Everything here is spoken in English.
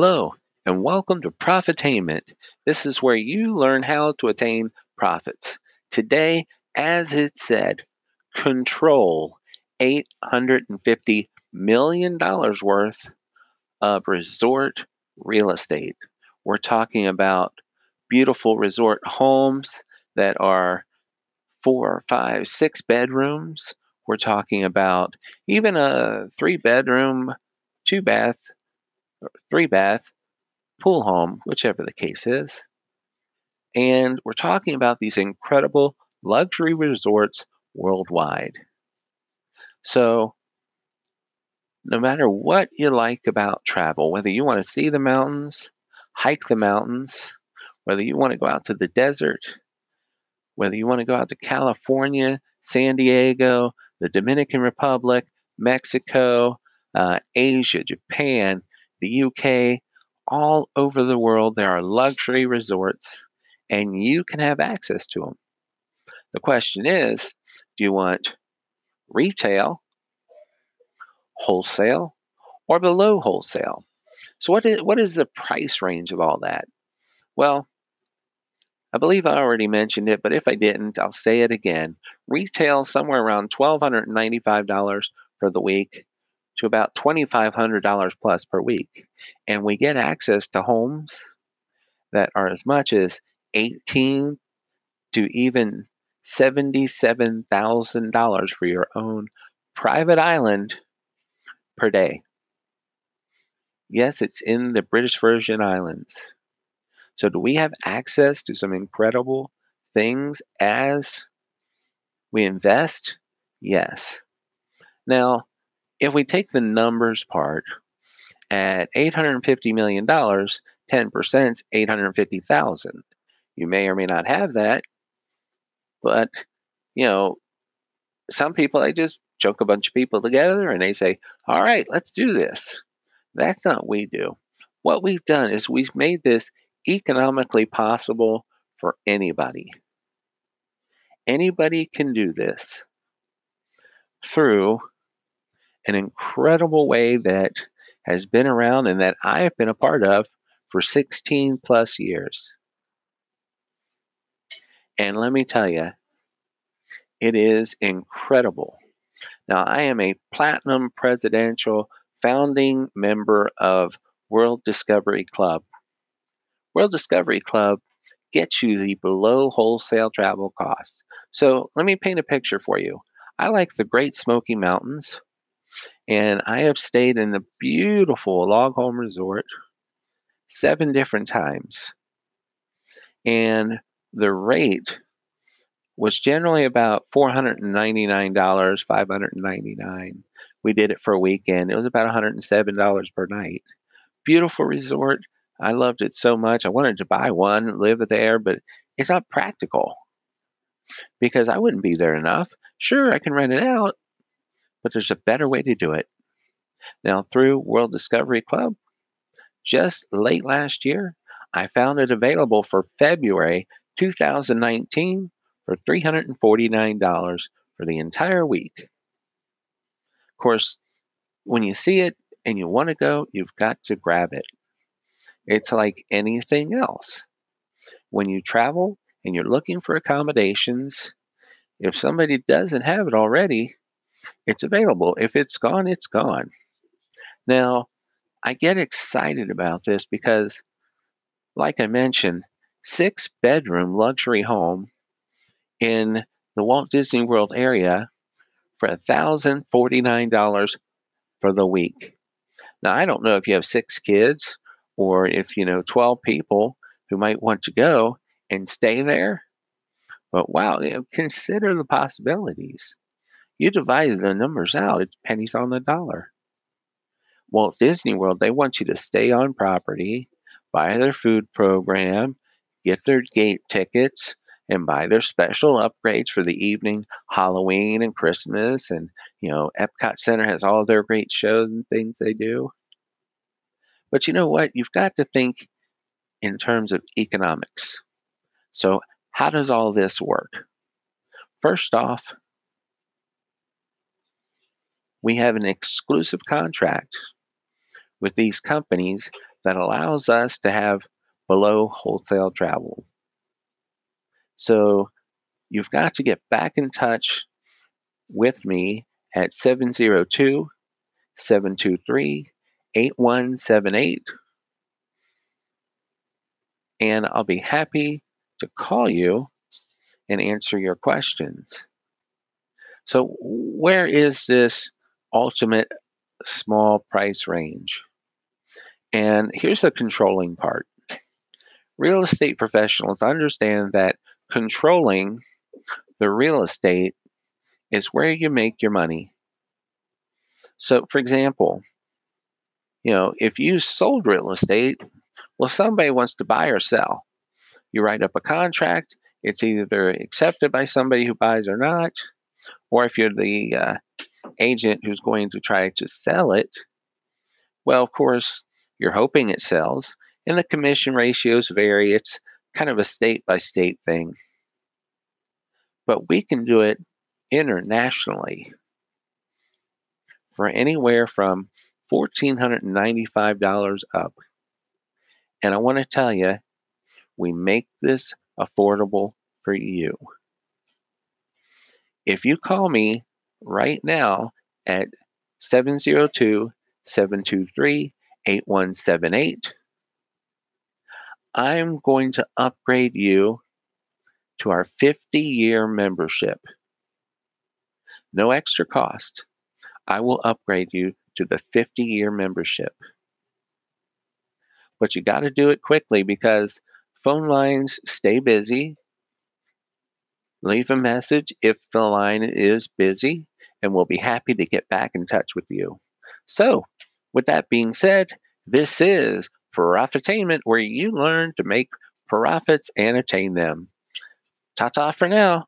Hello, and welcome to Profitainment. This is where you learn how to attain profits. Today, as it said, control $850 million worth of resort real estate. We're talking about beautiful resort homes that are four, five, six bedrooms. We're talking about even a three bedroom, two bath, three bath pool home, whichever the case is. And we're talking about these incredible luxury resorts worldwide. So, no matter what you like about travel, whether you want to see the mountains, hike the mountains, whether you want to go out to the desert, whether you want to go out to California, San Diego, the Dominican Republic, Mexico, uh, Asia, Japan, the UK, all over the world, there are luxury resorts and you can have access to them. The question is do you want retail, wholesale, or below wholesale? So, what is, what is the price range of all that? Well, I believe I already mentioned it, but if I didn't, I'll say it again. Retail somewhere around $1,295 for the week to about $2,500 plus per week. And we get access to homes that are as much as 18 to even $77,000 for your own private island per day. Yes, it's in the British Virgin Islands. So, do we have access to some incredible things as we invest? Yes. Now, if we take the numbers part at $850 million, 10% is 850,000. You may or may not have that, but you know, some people they just choke a bunch of people together and they say, "All right, let's do this." That's not what we do. What we've done is we've made this economically possible for anybody. Anybody can do this through an incredible way that has been around and that I have been a part of for 16 plus years. And let me tell you, it is incredible. Now, I am a platinum presidential founding member of World Discovery Club. World Discovery Club gets you the below wholesale travel cost. So let me paint a picture for you. I like the Great Smoky Mountains, and I have stayed in the beautiful log home resort seven different times. And the rate was generally about $499, 599 We did it for a weekend. It was about $107 per night. Beautiful resort. I loved it so much. I wanted to buy one, live there, but it's not practical because I wouldn't be there enough. Sure, I can rent it out, but there's a better way to do it. Now, through World Discovery Club, just late last year, I found it available for February 2019 for $349 for the entire week. Of course, when you see it and you want to go, you've got to grab it. It's like anything else. When you travel and you're looking for accommodations, if somebody doesn't have it already, it's available. If it's gone, it's gone. Now, I get excited about this because, like I mentioned, six bedroom luxury home in the Walt Disney World area for $1,049 for the week. Now, I don't know if you have six kids or if you know 12 people who might want to go and stay there, but wow, you know, consider the possibilities. You divide the numbers out, it's pennies on the dollar. Walt Disney World, they want you to stay on property, buy their food program, get their gate tickets, and buy their special upgrades for the evening, Halloween and Christmas. And, you know, Epcot Center has all their great shows and things they do. But you know what? You've got to think in terms of economics. So, how does all this work? First off, we have an exclusive contract with these companies that allows us to have below wholesale travel. So you've got to get back in touch with me at 702 723 8178. And I'll be happy to call you and answer your questions. So, where is this ultimate small price range? And here's the controlling part real estate professionals understand that controlling the real estate is where you make your money. So, for example, you know, if you sold real estate, well, somebody wants to buy or sell. You write up a contract, it's either accepted by somebody who buys or not, or if you're the uh, agent who's going to try to sell it, well, of course, you're hoping it sells, and the commission ratios vary. It's kind of a state by state thing. But we can do it internationally for anywhere from $1,495 up. And I want to tell you, we make this affordable for you. If you call me right now at 702 723 8178, I'm going to upgrade you to our 50 year membership. No extra cost. I will upgrade you to the 50 year membership. But you got to do it quickly because phone lines stay busy. Leave a message if the line is busy, and we'll be happy to get back in touch with you. So, with that being said, this is Profitainment, where you learn to make profits and attain them. Ta ta for now.